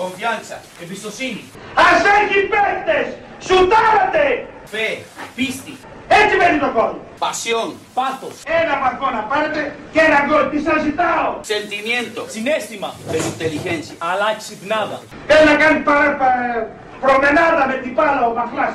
Confianza. Εμπιστοσύνη. Ας έχει παίκτες! Σουτάρατε! Fe. Πίστη. Έτσι μένει το γκολ. Pasión. Πάθος. Ένα βαθμό να πάρετε και ένα γκολ. Τι σας ζητάω; Sentimiento. Συνέστημα. Pero inteligencia. Αλλά ξυπνάδα. Θέλει να κάνει παρα, πα- προμενάδα με την μπάλα ο Μαχλάς.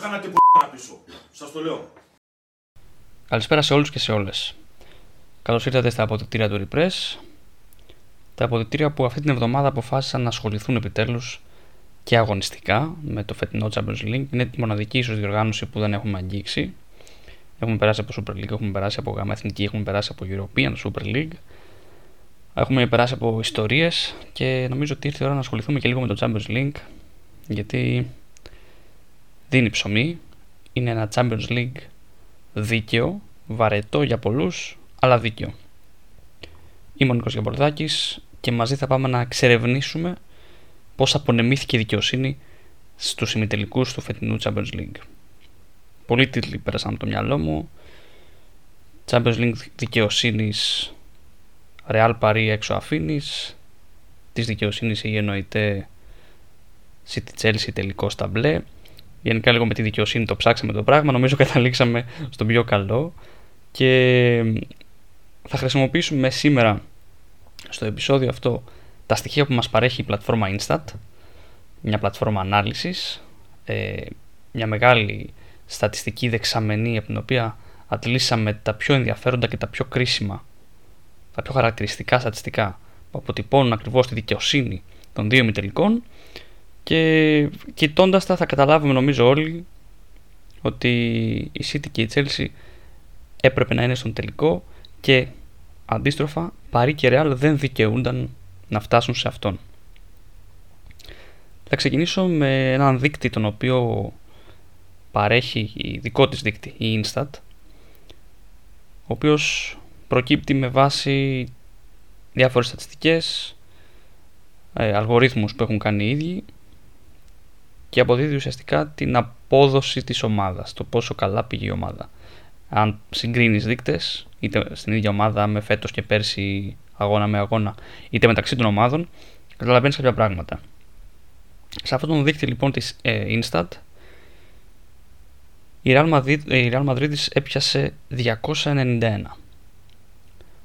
κάνατε που πίσω. Σας το λέω. Καλησπέρα σε όλους και σε όλες. Καλώς ήρθατε στα αποδεικτήρια του Repress. Τα αποδεικτήρια που αυτή την εβδομάδα αποφάσισαν να ασχοληθούν επιτέλους και αγωνιστικά με το φετινό Champions League. Είναι η μοναδική ίσως διοργάνωση που δεν έχουμε αγγίξει. Έχουμε περάσει από Super League, έχουμε περάσει από Γάμα Εθνική, έχουμε περάσει από European Super League. Έχουμε περάσει από ιστορίες και νομίζω ότι ήρθε η ώρα να ασχοληθούμε και λίγο με το Champions League γιατί δίνει ψωμί. Είναι ένα Champions League δίκαιο, βαρετό για πολλούς, αλλά δίκαιο. Είμαι ο Νίκος Γιαμπορδάκης και μαζί θα πάμε να εξερευνήσουμε πώς απονεμήθηκε η δικαιοσύνη στους ημιτελικούς του φετινού Champions League. Πολλοί τίτλοι πέρασαν από το μυαλό μου. Champions League δικαιοσύνης Real Paris έξω αφήνεις. Της δικαιοσύνης η εννοείται City Chelsea τελικό στα μπλε. Γενικά λίγο με τη δικαιοσύνη το ψάξαμε το πράγμα. Νομίζω καταλήξαμε στον πιο καλό. Και θα χρησιμοποιήσουμε σήμερα στο επεισόδιο αυτό τα στοιχεία που μας παρέχει η πλατφόρμα Instat. Μια πλατφόρμα ανάλυσης. ε, μια μεγάλη στατιστική δεξαμενή από την οποία αντλήσαμε τα πιο ενδιαφέροντα και τα πιο κρίσιμα τα πιο χαρακτηριστικά στατιστικά που αποτυπώνουν ακριβώς τη δικαιοσύνη των δύο ημιτελικών και κοιτώντας τα θα καταλάβουμε νομίζω όλοι ότι η City και η Chelsea έπρεπε να είναι στον τελικό και αντίστροφα Παρί και Real δεν δικαιούνταν να φτάσουν σε αυτόν. Θα ξεκινήσω με έναν δείκτη τον οποίο παρέχει η δικό της δείκτη, η Instat, ο οποίος προκύπτει με βάση διάφορες στατιστικές, ε, αλγορίθμους που έχουν κάνει οι ίδιοι και αποδίδει ουσιαστικά την απόδοση της ομάδας, το πόσο καλά πήγε η ομάδα. Αν συγκρίνεις δείκτες, είτε στην ίδια ομάδα με φέτος και πέρσι αγώνα με αγώνα, είτε μεταξύ των ομάδων, καταλαβαίνεις κάποια πράγματα. Σε αυτόν τον δείκτη λοιπόν της ε, Instat, η Real Madrid, η Real Madrid έπιασε 291.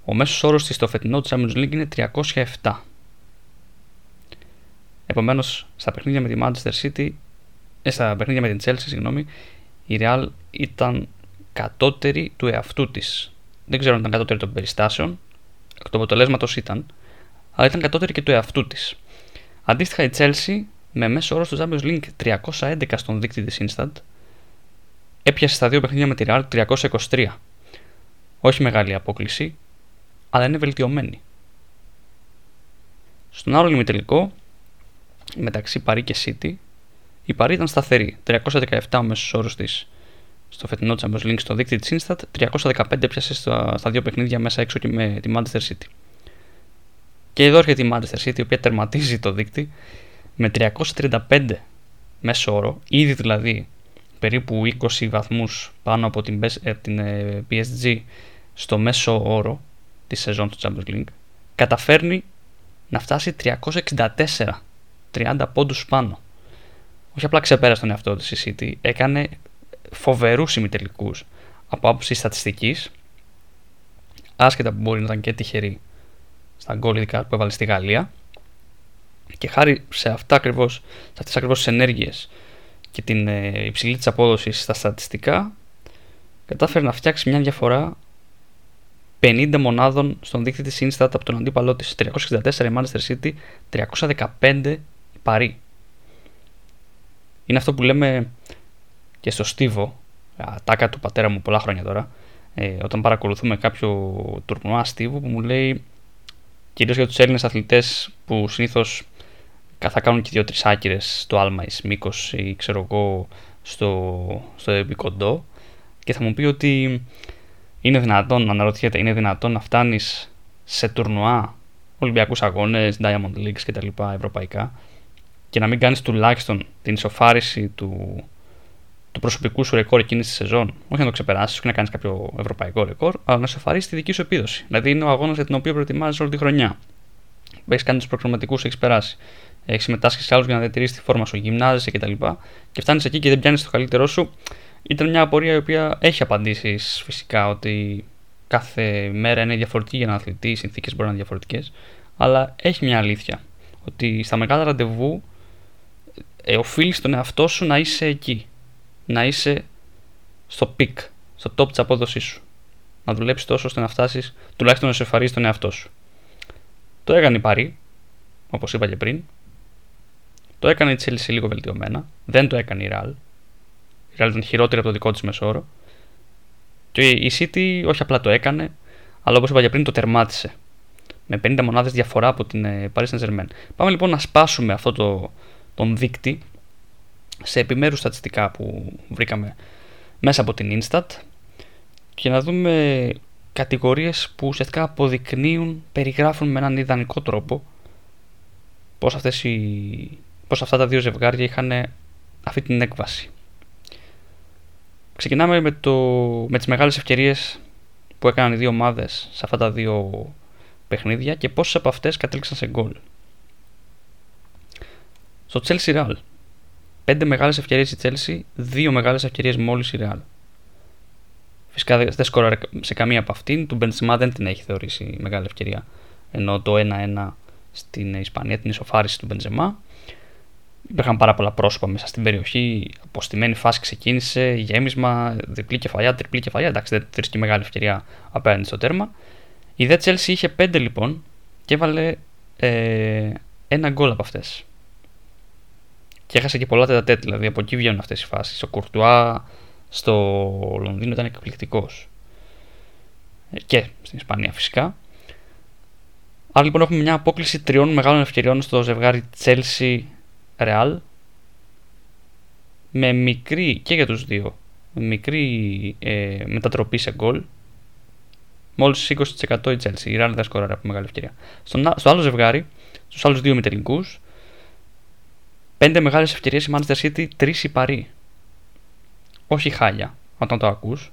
Ο μέσος όρος της στο φετινό Champions League είναι 307. Επομένως, στα παιχνίδια με τη Manchester City, ε, στα παιχνίδια με την Chelsea, συγγνώμη, η Real ήταν κατώτερη του εαυτού της. Δεν ξέρω αν ήταν κατώτερη των περιστάσεων, εκ του αποτελέσματος ήταν, αλλά ήταν κατώτερη και του εαυτού της. Αντίστοιχα η Chelsea, με μέσο όρο στο Champions League 311 στον δείκτη της Instant, έπιασε στα δύο παιχνίδια με τη Real 323. Όχι μεγάλη απόκληση, αλλά είναι βελτιωμένη. Στον άλλο ημιτελικό, μεταξύ Παρί και City, η Παρί ήταν σταθερή. 317 ο μέσος όρος της στο φετινό Champions League στο δίκτυο της Instat, 315 έπιασε στα, στα δύο παιχνίδια μέσα έξω και με τη Manchester City. Και εδώ έρχεται η Manchester City, η οποία τερματίζει το δίκτυο με 335 μέσο όρο, ήδη δηλαδή περίπου 20 βαθμούς πάνω από την, από την ε, PSG στο μέσο όρο της σεζόν του Champions League, καταφέρνει να φτάσει 364, 30 πόντους πάνω. Όχι απλά ξεπέρασε τον εαυτό της η City, έκανε φοβερούς ημιτελικούς από άποψη στατιστικής, άσχετα που μπορεί να ήταν και τυχερή στα γκολ ειδικά που έβαλε στη Γαλλία και χάρη σε αυτά ακριβώς, σε αυτές τις ακριβώς τις ενέργειες και την ε, υψηλή της απόδοσης στα στατιστικά κατάφερε να φτιάξει μια διαφορά 50 μονάδων στον δείκτη της Instat από τον αντίπαλό της 364 η Manchester City 315 η Παρί είναι αυτό που λέμε και στο Στίβο τάκα του πατέρα μου πολλά χρόνια τώρα ε, όταν παρακολουθούμε κάποιο τουρνουά Στίβο που μου λέει κυρίως για τους Έλληνες αθλητές που συνήθως θα κάνουν και δύο-τρεις άκυρες στο άλμα μήκο ή ξέρω εγώ στο, στο επικοντό και θα μου πει ότι είναι δυνατόν, αναρωτιέται, είναι δυνατόν να φτάνεις σε τουρνουά, Ολυμπιακούς αγώνες, Diamond Leagues κτλ. ευρωπαϊκά και να μην κάνεις τουλάχιστον την ισοφάριση του, του προσωπικού σου ρεκόρ εκείνη τη σεζόν. Όχι να το ξεπεράσεις, όχι να κάνεις κάποιο ευρωπαϊκό ρεκόρ, αλλά να ισοφαρίσει τη δική σου επίδοση. Δηλαδή είναι ο αγώνας για τον οποίο προετοιμάζει όλη τη χρονιά. Έχεις κάνει τους προκριματικού, έχεις περάσει έχεις συμμετάσχει σε άλλους για να διατηρήσεις τη φόρμα σου, γυμνάζεσαι κτλ. Και, και φτάνεις εκεί και δεν πιάνεις το καλύτερό σου. Ήταν μια απορία η οποία έχει απαντήσεις φυσικά ότι κάθε μέρα είναι διαφορετική για έναν αθλητή, οι συνθήκες μπορεί να είναι διαφορετικές. Αλλά έχει μια αλήθεια. Ότι στα μεγάλα ραντεβού ε, οφείλεις στον εαυτό σου να είσαι εκεί. Να είσαι στο peak, στο top της απόδοσής σου. Να δουλέψεις τόσο ώστε να φτάσεις τουλάχιστον να σε εφαρίσει τον εαυτό σου. Το έκανε η Παρί, όπως είπα και πριν, το έκανε η Chelsea λίγο βελτιωμένα. Δεν το έκανε η Real. Η Real ήταν χειρότερη από το δικό της μέσο όρο. Και η City όχι απλά το έκανε, αλλά όπως είπα και πριν το τερμάτισε. Με 50 μονάδες διαφορά από την ε, Paris Saint-Germain. Πάμε λοιπόν να σπάσουμε αυτό το, τον δείκτη σε επιμέρους στατιστικά που βρήκαμε μέσα από την Instat και να δούμε κατηγορίες που ουσιαστικά αποδεικνύουν, περιγράφουν με έναν ιδανικό τρόπο πώς αυτές οι πως αυτά τα δύο ζευγάρια είχαν αυτή την έκβαση. Ξεκινάμε με, το, με τις μεγάλες ευκαιρίες που έκαναν οι δύο ομάδες σε αυτά τα δύο παιχνίδια και πόσες από αυτές κατέληξαν σε γκολ. Στο Chelsea Real. Πέντε μεγάλες ευκαιρίες η Chelsea, δύο μεγάλες ευκαιρίες μόλις η Real. Φυσικά δεν σκόραρε σε καμία από αυτήν. Του Benzema δεν την έχει θεωρήσει μεγάλη ευκαιρία. Ενώ το 1-1 στην Ισπανία την ισοφάριση του Benzema. Υπήρχαν πάρα πολλά πρόσωπα μέσα στην περιοχή. Αποστημένη φάση ξεκίνησε, γέμισμα, διπλή κεφαλιά, τριπλή κεφαλιά. Εντάξει, δεν βρίσκει μεγάλη ευκαιρία απέναντι στο τέρμα. Η δε Chelsea είχε πέντε λοιπόν και έβαλε ε, ένα γκολ από αυτές. Και έχασε και πολλά τέτοια, δηλαδή από εκεί βγαίνουν αυτές οι φάσεις. Ο Κουρτουά στο Λονδίνο ήταν εκπληκτικός. Ε, και στην Ισπανία φυσικά. Άρα λοιπόν έχουμε μια απόκληση τριών μεγάλων ευκαιριών στο ζευγάρι Chelsea Real με μικρή και για τους δύο μικρή ε, μετατροπή σε γκολ μόλις 20% η Chelsea η Real δεν σκοράρει από μεγάλη ευκαιρία στο, στο άλλο ζευγάρι στους άλλους δύο μητελικούς πέντε μεγάλες ευκαιρίες η Manchester City τρεις η Παρή όχι χάλια όταν το ακούς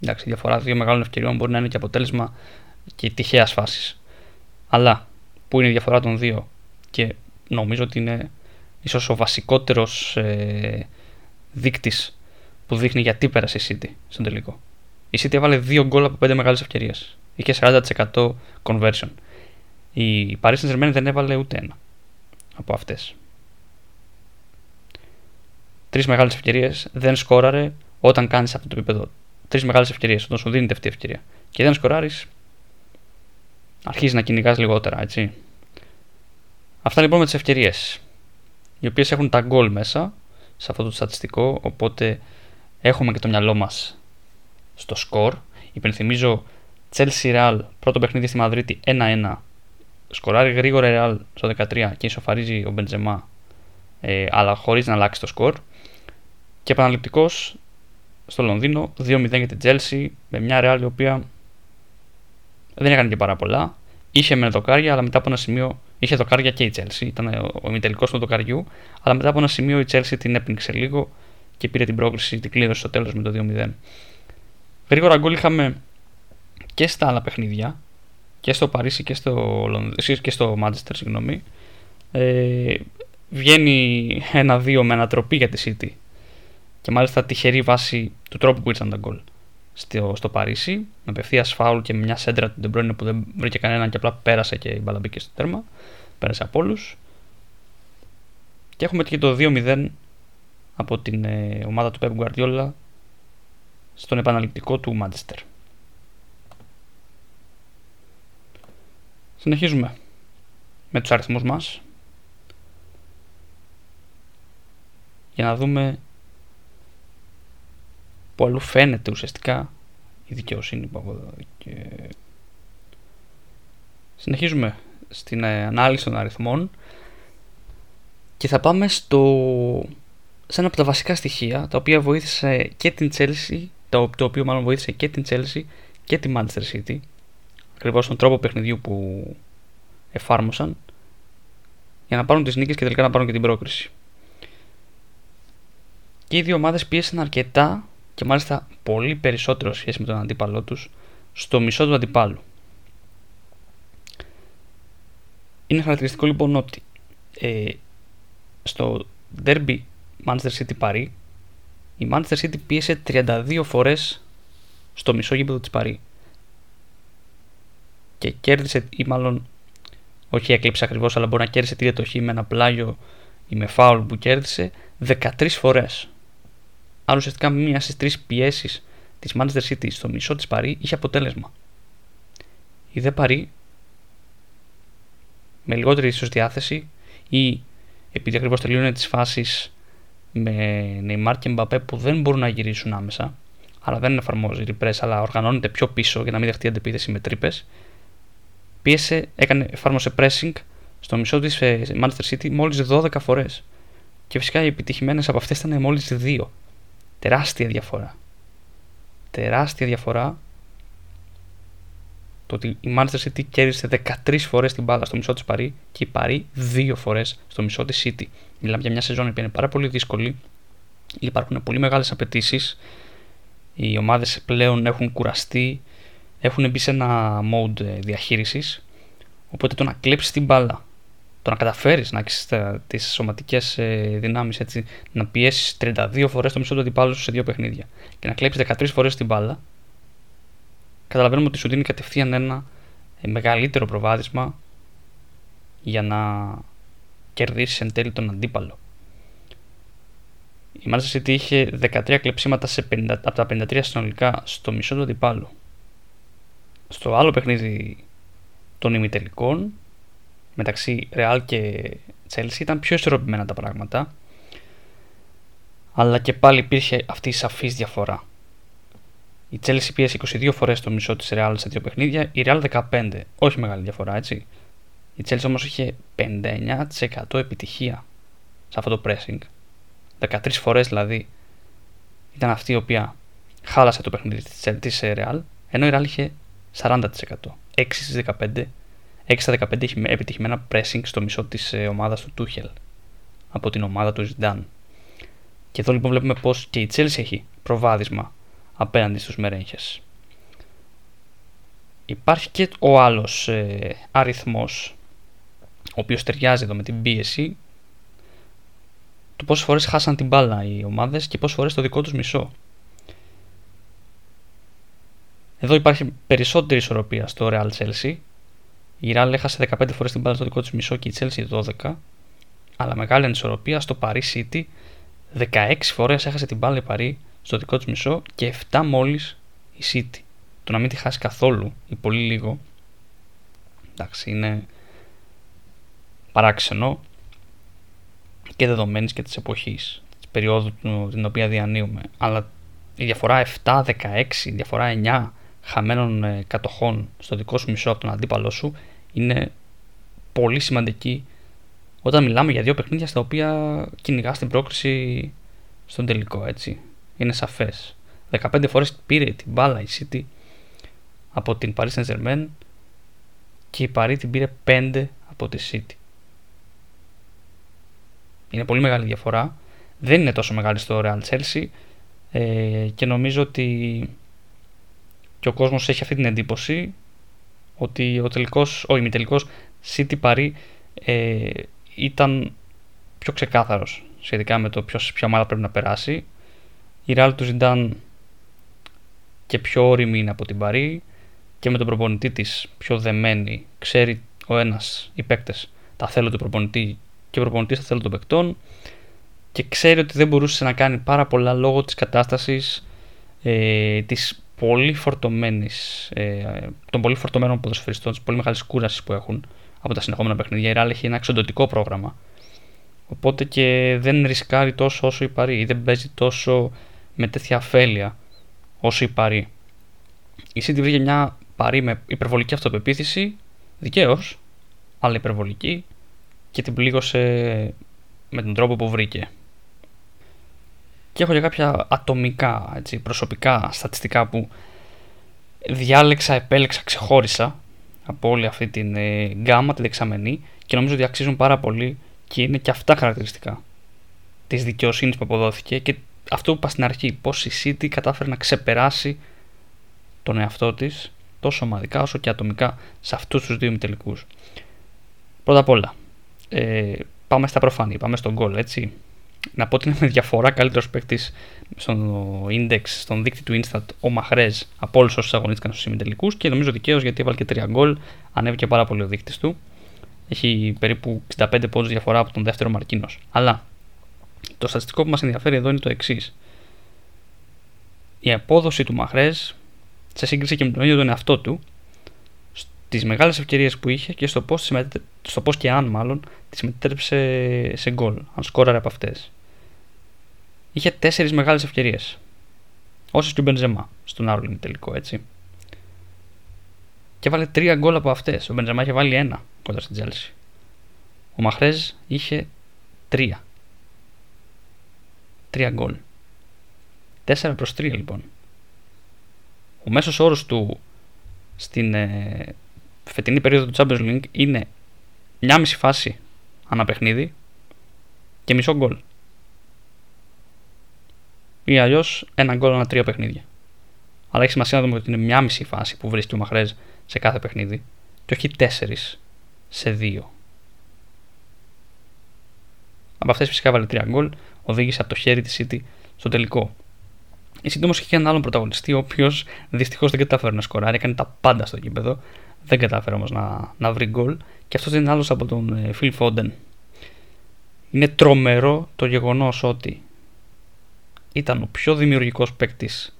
εντάξει η διαφορά δύο μεγάλων ευκαιριών μπορεί να είναι και αποτέλεσμα και τυχαίας φάσης. αλλά που είναι η διαφορά των δύο; Και νομίζω ότι είναι ίσως ο βασικότερος ε, δείκτης που δείχνει γιατί πέρασε η City στον τελικό. Η City έβαλε δύο γκολ από πέντε μεγάλες ευκαιρίες. Είχε 40% conversion. Η Paris Saint-Germain δεν έβαλε ούτε ένα από αυτές. Τρεις μεγάλες ευκαιρίες δεν σκόραρε όταν κάνεις αυτό το επίπεδο. Τρεις μεγάλες ευκαιρίες όταν σου δίνεται αυτή η ευκαιρία. Και δεν σκοράρεις αρχίζεις να κυνηγάς λιγότερα, έτσι. Αυτά λοιπόν με τις ευκαιρίες. Οι οποίες έχουν τα γκολ μέσα σε αυτό το στατιστικό. Οπότε έχουμε και το μυαλό μας στο σκορ. Υπενθυμίζω Chelsea Real, πρώτο παιχνίδι στη Μαδρίτη 1-1. Σκοράρει γρήγορα Real στο 13 και ισοφαρίζει ο Μπεντζεμά, ε, αλλά χωρίς να αλλάξει το σκορ. Και επαναληπτικός στο Λονδίνο 2-0 για την Chelsea με μια Real η οποία δεν έκανε και πάρα πολλά. Είχε με δοκάρια, αλλά μετά από ένα σημείο Είχε δοκάρια και η Chelsea. Ήταν ο ημιτελικός του δοκαριού. Αλλά μετά από ένα σημείο η Chelsea την έπνιξε λίγο και πήρε την πρόκληση, την κλήρωση στο τέλος με το 2-0. Γρήγορα γκολ είχαμε και στα άλλα παιχνίδια. Και στο Παρίσι και στο, και στο Manchester, συγγνώμη. Ε, βγαίνει ένα-δύο με ανατροπή για τη City. Και μάλιστα τυχερή βάση του τρόπου που ήρθαν τα γκολ στο, στο Παρίσι. Με απευθείας φάουλ και με μια σέντρα του Ντεμπρόινε που δεν βρήκε κανέναν και απλά πέρασε και η μπαλά μπήκε στο τέρμα πέρασε από όλους. Και έχουμε και το 2-0 από την ε, ομάδα του Pep Guardiola στον επαναληπτικό του Manchester. Συνεχίζουμε με τους αριθμούς μας για να δούμε που αλλού φαίνεται ουσιαστικά η δικαιοσύνη που από εδώ και Συνεχίζουμε στην ε, ανάλυση των αριθμών και θα πάμε στο, σε ένα από τα βασικά στοιχεία τα οποία βοήθησε και την Chelsea, το, το οποίο μάλλον βοήθησε και την Chelsea και τη Manchester City ακριβώς τον τρόπο παιχνιδιού που εφάρμοσαν για να πάρουν τις νίκες και τελικά να πάρουν και την πρόκριση. Και οι δύο ομάδες πίεσαν αρκετά και μάλιστα πολύ περισσότερο σχέση με τον αντίπαλό τους στο μισό του αντιπάλου. Είναι χαρακτηριστικό λοιπόν ότι ε, στο derby Manchester City Paris η Manchester City πίεσε 32 φορές στο μισό γήπεδο της Παρή και κέρδισε ή μάλλον όχι έκλειψε ακριβώς αλλά μπορεί να κέρδισε τη διατοχή με ένα πλάγιο ή με φάουλ που κέρδισε 13 φορές. Άρα ουσιαστικά μία στις τρεις πιέσεις της Manchester City στο μισό της Παρή είχε αποτέλεσμα. Η δε Παρή με λιγότερη ίσως διάθεση ή επειδή ακριβώς τελειώνουν τις φάσεις με Neymar και Mbappé που δεν μπορούν να γυρίσουν άμεσα αλλά δεν εφαρμόζει repress αλλά οργανώνεται πιο πίσω για να μην δεχτεί αντεπίθεση με τρύπες. Πίεσε, έκανε, εφάρμοσε pressing στο μισό της ε, Manchester City μόλις 12 φορές. Και φυσικά οι επιτυχημένες από αυτές ήταν μόλις 2. Τεράστια διαφορά. Τεράστια διαφορά το ότι η Manchester City κέρδισε 13 φορές την μπάλα στο μισό της Παρή και η Παρή 2 φορές στο μισό της City. Μιλάμε για μια σεζόν που είναι πάρα πολύ δύσκολη. Υπάρχουν πολύ μεγάλες απαιτήσεις. Οι ομάδες πλέον έχουν κουραστεί, έχουν μπει σε ένα mode διαχείρισης. Οπότε το να κλέψεις την μπάλα, το να καταφέρεις να έχεις τις σωματικές δυνάμεις, να πιέσεις 32 φορές το μισό του αντιπάλου σου σε δύο παιχνίδια και να κλέψεις 13 φορές την μπάλα, καταλαβαίνουμε ότι σου δίνει κατευθείαν ένα ε, μεγαλύτερο προβάδισμα για να κερδίσεις εν τέλει τον αντίπαλο. Η Manchester City είχε 13 κλεψίματα σε 50, από τα 53 συνολικά στο μισό του αντιπάλου. Στο άλλο παιχνίδι των ημιτελικών μεταξύ Real και Chelsea ήταν πιο ισορροπημένα τα πράγματα αλλά και πάλι υπήρχε αυτή η σαφής διαφορά. Η Chelsea πίεσε 22 φορές το μισό της Real σε δύο παιχνίδια, η Real 15. Όχι μεγάλη διαφορά, έτσι. Η Chelsea όμως είχε 59% επιτυχία σε αυτό το pressing. 13 φορές δηλαδή ήταν αυτή η οποία χάλασε το παιχνίδι της Real, ενώ η Real είχε 40%. 6 στις 15. 6 στα 15 είχε επιτυχημένα pressing στο μισό της ε, ομάδας του Tuchel από την ομάδα του Zidane. Και εδώ λοιπόν βλέπουμε πω και η Chelsea έχει προβάδισμα απέναντι στους μερέγχες. Υπάρχει και ο άλλος ε, αριθμός, ο οποίος ταιριάζει εδώ με την πίεση, το πόσες φορές χάσαν την μπάλα οι ομάδες και πόσες φορές το δικό τους μισό. Εδώ υπάρχει περισσότερη ισορροπία στο Real Chelsea. Η Real έχασε 15 φορές την μπάλα στο δικό τους μισό και η Chelsea 12. Αλλά μεγάλη ανισορροπία στο Paris City. 16 φορές έχασε την μπάλα η Paris στο δικό του μισό και 7 μόλις η City. Το να μην τη χάσει καθόλου ή πολύ λίγο, εντάξει, είναι παράξενο και δεδομένης και της εποχής, της περίοδου την οποία διανύουμε. Αλλά η διαφορά 7, 16, η διαφορά 9 χαμένων ε, κατοχών στο δικό σου μισό από τον αντίπαλό σου είναι πολύ σημαντική όταν μιλάμε για δύο παιχνίδια στα οποία κυνηγάς την πρόκριση στον τελικό, έτσι είναι σαφές. 15 φορές πήρε την μπάλα η City από την Paris Saint Germain και η Paris την πήρε 5 από τη City. Είναι πολύ μεγάλη διαφορά. Δεν είναι τόσο μεγάλη στο Real Chelsea ε, και νομίζω ότι και ο κόσμος έχει αυτή την εντύπωση ότι ο τελικός, ο ημιτελικός City Paris ε, ήταν πιο ξεκάθαρος σχετικά με το ποιος, ποια ομάδα πρέπει να περάσει η Real του Ζιντάν και πιο όρημη είναι από την Παρή και με τον προπονητή της πιο δεμένη. Ξέρει ο ένας, οι παίκτες, τα θέλω του προπονητή και ο προπονητής τα θέλω των παικτών και ξέρει ότι δεν μπορούσε να κάνει πάρα πολλά λόγω της κατάστασης ε, της πολύ φορτωμένης, ε, των πολύ φορτωμένων ποδοσφαιριστών, της πολύ μεγάλης κούρασης που έχουν από τα συνεχόμενα παιχνίδια. Η Real έχει ένα εξοντοτικό πρόγραμμα. Οπότε και δεν ρισκάρει τόσο όσο η Παρή ή δεν παίζει τόσο με τέτοια αφέλεια όσο η Παρή. Η City βρήκε μια Παρή με υπερβολική αυτοπεποίθηση Δικαίως, αλλά υπερβολική και την πλήγωσε με τον τρόπο που βρήκε. Και έχω για κάποια ατομικά, έτσι, προσωπικά στατιστικά που διάλεξα, επέλεξα, ξεχώρισα από όλη αυτή την ε, γκάμα, τη δεξαμενή και νομίζω ότι αξίζουν πάρα πολύ και είναι και αυτά χαρακτηριστικά της δικαιοσύνης που αποδόθηκε και αυτό που είπα στην αρχή, πώς η City κατάφερε να ξεπεράσει τον εαυτό της τόσο ομαδικά όσο και ατομικά σε αυτούς τους δύο ημιτελικούς. Πρώτα απ' όλα, ε, πάμε στα προφανή, πάμε στον γκολ, έτσι. Να πω ότι είναι με διαφορά καλύτερος παίκτης στο index, στον δείκτη του Instat, ο Μαχρές από όλους όσους αγωνίστηκαν στους ημιτελικούς και νομίζω δικαίως γιατί έβαλε και τρία γκολ, ανέβηκε πάρα πολύ ο δείκτης του. Έχει περίπου 65 πόντους διαφορά από τον δεύτερο Μαρκίνος. Αλλά το στατιστικό που μας ενδιαφέρει εδώ είναι το εξής. Η απόδοση του Μαχρές σε σύγκριση και με τον ίδιο τον εαυτό του στις μεγάλες ευκαιρίες που είχε και στο πώς στο πώς και αν μάλλον τις μετέτρεψε σε γκολ, αν σκόραρε από αυτές. Είχε τέσσερις μεγάλες ευκαιρίες. Όσες και ο Μπενζεμά στον άλλο τελικό, έτσι. Και έβαλε τρία γκολ από αυτές. Ο Μπενζεμά είχε βάλει ένα κοντά στην Τζέλση. Ο Μαχρέζ είχε τρία. Τρία γκολ. Τέσσερα προς τρία λοιπόν. Ο μέσος όρος του στην ε, φετινή περίοδος του Champions League είναι μια μισή φάση ανά παιχνίδι και μισό γκολ. Ή αλλιώς ένα γκολ ανά τρία παιχνίδια. Αλλά έχει σημασία να δούμε ότι είναι μια μισή φάση που βρίσκει ο Μαχρέζ σε κάθε παιχνίδι και όχι τέσσερις σε δύο. Από αυτές φυσικά βάλε τρία γκολ, οδήγησε από το χέρι της City στο τελικό. Η City όμως είχε έναν άλλον πρωταγωνιστή, ο οποίος δυστυχώς δεν κατάφερε να σκοράρει, έκανε τα πάντα στο γήπεδο. Δεν κατάφερε όμως να, να βρει γκολ και αυτός δεν είναι άλλος από τον Φιλ Φόντεν. Είναι τρομερό το γεγονός ότι ήταν ο πιο δημιουργικός παίκτης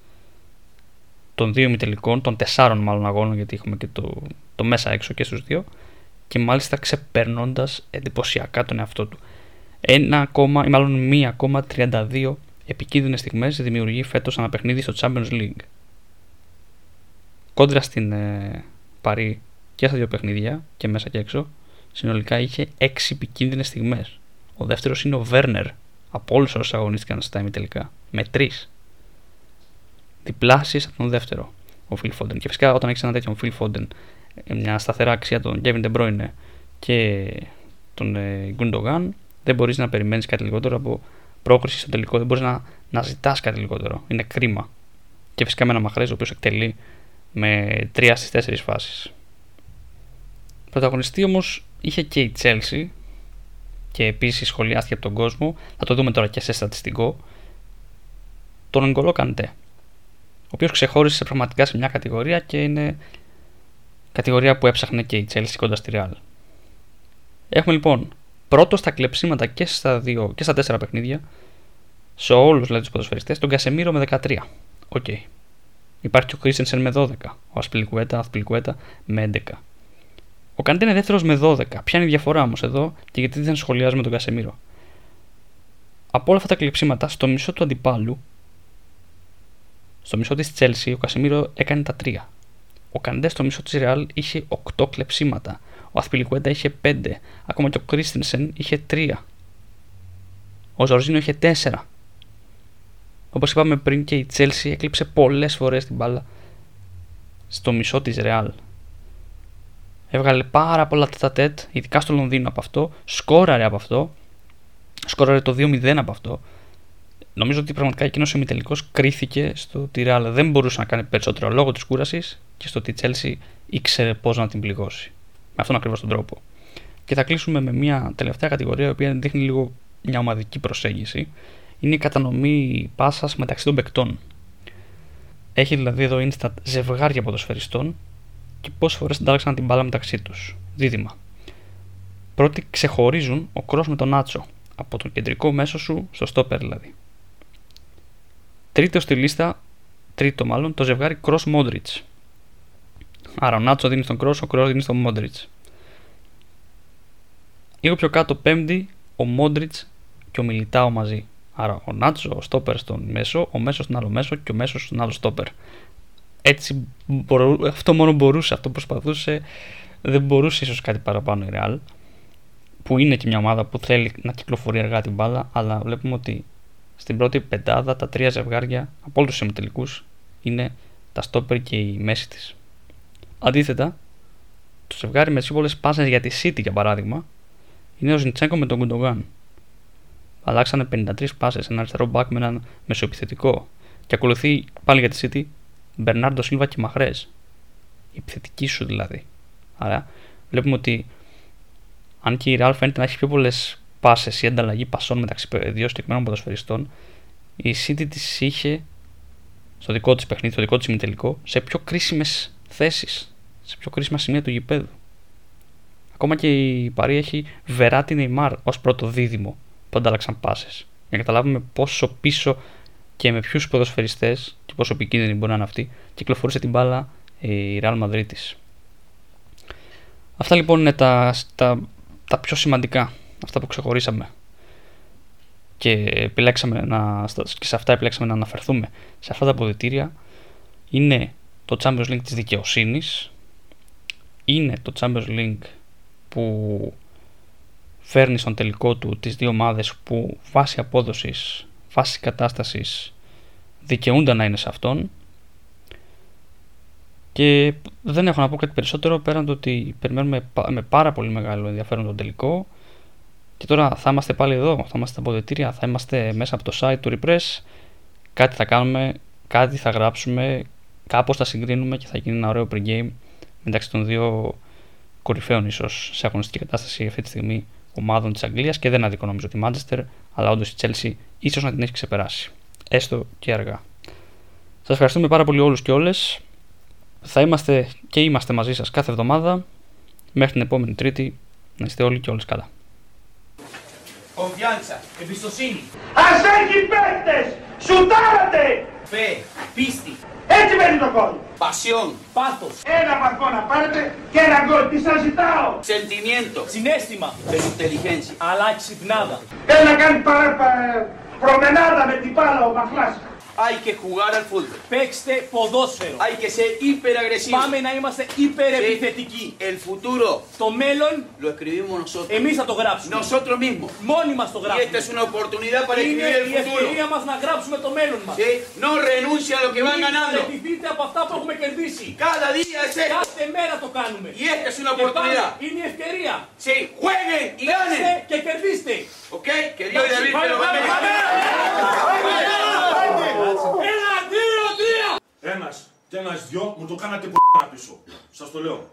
των δύο ημιτελικών, των τεσσάρων μάλλον αγώνων, γιατί έχουμε και το, το μέσα έξω και στους δύο, και μάλιστα ξεπερνώντας εντυπωσιακά τον εαυτό του. Ένα ακόμα, ή μάλλον μία ακόμα 32 επικίνδυνες στιγμές δημιουργεί φέτος ένα παιχνίδι στο Champions League. Κόντρα στην ε, Παρή και στα δύο παιχνίδια, και μέσα και έξω, συνολικά είχε 6 επικίνδυνες στιγμές. Ο δεύτερος είναι ο Βέρνερ, από όλους όσους αγωνίστηκαν στα ημιτελικά, με 3. Διπλάσιε από τον δεύτερο, ο Φιλ Φόντεν. Και φυσικά όταν έχεις ένα τέτοιο Φιλ Φόντεν, μια σταθερά αξία των Kevin De Bruyne και τον ε, Gundogan, δεν μπορείς να περιμένεις κάτι λιγότερο από πρόκριση στο τελικό. Δεν μπορείς να, να ζητάς κάτι λιγότερο. Είναι κρίμα. Και φυσικά με ένα μαχρέ ο οποίος εκτελεί με 3 στις 4 φάσεις. Πρωταγωνιστή όμως είχε και η Chelsea και επίσης σχολιάστηκε από τον κόσμο. Θα το δούμε τώρα και σε στατιστικό. Τον Εγκολό Καντέ. Ο οποίος ξεχώρισε πραγματικά σε μια κατηγορία και είναι κατηγορία που έψαχνε και η Chelsea κοντά στη Real. Έχουμε λοιπόν πρώτος στα κλεψίματα και στα, δύο, και στα τέσσερα παιχνίδια, σε όλους δηλαδή, τους ποδοσφαιριστές, τον Κασεμίρο με 13. OK. Okay. Υπάρχει ο Κρίστενσεν με 12, ο Ασπιλικουέτα, Ασπιλικουέτα με 11. Ο Καντέ είναι δεύτερος με 12. Ποια είναι η διαφορά όμως εδώ και γιατί δεν σχολιάζουμε τον Κασεμίρο; Από όλα αυτά τα κλεψίματα, στο μισό του αντιπάλου, στο μισό της Τσέλσι, ο Κασεμίρο έκανε τα 3. Ο Καντέ στο μισό της Ρεάλ είχε 8 κλεψίματα. Ο Αθπιλικουέντα είχε 5. Ακόμα και ο Κρίστινσεν είχε 3. Ο Ζορζίνο είχε 4. Όπως είπαμε πριν και η Τσέλσι έκλειψε πολλές φορές την μπάλα στο μισό της Ρεάλ. Έβγαλε πάρα πολλά τετατέτ, ειδικά στο Λονδίνο από αυτό. Σκόραρε από αυτό. Σκόραρε το 2-0 από αυτό. Νομίζω ότι πραγματικά εκείνος ο ημιτελικός κρίθηκε στο ότι η Real δεν μπορούσε να κάνει περισσότερο λόγω της κούρασης και στο ότι η Chelsea ήξερε πώς να την πληγώσει με αυτόν ακριβώς τον τρόπο. Και θα κλείσουμε με μια τελευταία κατηγορία, η οποία δείχνει λίγο μια ομαδική προσέγγιση. Είναι η κατανομή πάσας μεταξύ των παικτών. Έχει δηλαδή εδώ Instat ζευγάρια ποδοσφαιριστών και πόσες φορές αντάλλαξαν την μπάλα μεταξύ τους. Δίδυμα. Πρώτοι ξεχωρίζουν ο Κρός με τον Άτσο, από τον κεντρικό μέσο σου στο στόπερ δηλαδή. Τρίτος στη λίστα, τρίτο μάλλον, το ζευγάρι Cross Modric, Άρα ο Νάτσο δίνει στον Κρός, ο Κρός δίνει στον Μόντριτς. Λίγο πιο κάτω, πέμπτη, ο Μόντριτς και ο Μιλιτάο μαζί. Άρα ο Νάτσο, ο Στόπερ στον μέσο, ο μέσος στον άλλο μέσο και ο μέσος στον άλλο Στόπερ. Έτσι, αυτό μόνο μπορούσε, αυτό προσπαθούσε δεν μπορούσε ίσως κάτι παραπάνω η Real, που είναι και μια ομάδα που θέλει να κυκλοφορεί αργά την μπάλα, αλλά βλέπουμε ότι στην πρώτη πεντάδα τα τρία ζευγάρια από όλους τους ημιτελικού είναι τα στόπερ και η μέση της. Αντίθετα, το ζευγάρι με τις πολλέ πάσες για τη City για παράδειγμα είναι ο Ζιντσέγκο με τον Κουντογάν. Αλλάξανε 53 πάσες, ένα αριστερό μπακ με έναν μεσοεπιθετικό. Και ακολουθεί πάλι για τη City Μπερνάρντο Σίλβα και Μαχρές. Η επιθετική σου δηλαδή. Άρα βλέπουμε ότι αν και η Real φαίνεται να έχει πιο πολλές πάσες ή ανταλλαγή πασών μεταξύ δύο συγκεκριμένων ποδοσφαιριστών, η City τι είχε στο δικό της παιχνίδι, στο δικό της ημιτελικό, σε πιο κρίσιμες θέσεις, σε πιο κρίσιμα σημεία του γηπέδου. Ακόμα και η Παρή έχει Βεράτη Νεϊμάρ ως πρώτο δίδυμο που αντάλλαξαν πάσες. Για να καταλάβουμε πόσο πίσω και με ποιους ποδοσφαιριστές και πόσο επικίνδυνη μπορεί να είναι αυτή κυκλοφορούσε την μπάλα η Real Madrid της. Αυτά λοιπόν είναι τα, τα, τα πιο σημαντικά, αυτά που ξεχωρίσαμε και, επιλέξαμε να, και σε αυτά επιλέξαμε να αναφερθούμε σε αυτά τα αποδητήρια είναι το Champions League της δικαιοσύνης είναι το Champions League που φέρνει στον τελικό του τις δύο ομάδες που βάσει απόδοσης, βάσει κατάστασης δικαιούνται να είναι σε αυτόν. Και δεν έχω να πω κάτι περισσότερο πέραν το ότι περιμένουμε με πάρα πολύ μεγάλο ενδιαφέρον τον τελικό. Και τώρα θα είμαστε πάλι εδώ, θα είμαστε στα αποδετήρια, θα είμαστε μέσα από το site του Repress. Κάτι θα κάνουμε, κάτι θα γράψουμε κάπως θα συγκρίνουμε και θα γίνει ένα ωραίο pre-game μεταξύ των δύο κορυφαίων ίσως σε αγωνιστική κατάσταση αυτή τη στιγμή ομάδων της Αγγλίας και δεν αδικό νομίζω τη Manchester αλλά όντως η Chelsea ίσως να την έχει ξεπεράσει έστω και αργά σας ευχαριστούμε πάρα πολύ όλους και όλες θα είμαστε και είμαστε μαζί σας κάθε εβδομάδα μέχρι την επόμενη Τρίτη να είστε όλοι και όλες καλά Confianza, Εμπιστοσύνη. Ας έχει παίκτες! Σουτάρατε! fe, πίστη, Έτσι μπαίνει το γκολ. pasión, Πάθος. Ένα βαθμό να πάρετε και ένα γκολ. Τι σας ζητάω; sentimiento, Συνέστημα. pero inteligencia. Αλλά ξυπνάδα. Θέλει να κάνει παρά, πα- προμενάδα με την μπάλα ο Μαχλάς. Hay que jugar al fútbol. Παίξτε ποδόσφαιρο. Hay que ser hiperagresivo. Πάμε να είμαστε υπερεπιθετικοί. El futuro Το μέλλον lo escribimos nosotros. εμείς θα το γράψουμε. Nosotros mismos. Μόνοι μας το Y esta γράψουμε. es una oportunidad para Είναι escribir η el futuro. ευκαιρία μας να γράψουμε το μέλλον μας. ¿Sí? No renuncia a lo que van Μην ganando. παραιτηθείτε από αυτά που έχουμε κερδίσει. Cada día es esto. Κάθε μέρα το κάνουμε. Y esta es una Και πάλι oportunidad. είναι η ευκαιρία. Sí, jueguen y Παίξτε ganen. και κερδίστε. ¿Ok? Que Dios y David te lo Πάμε, bendiga. πάμε, Ένα, δύο, τρία. Ένας και ένας δυο μου το κάνατε π***α πίσω. Σας το λέω.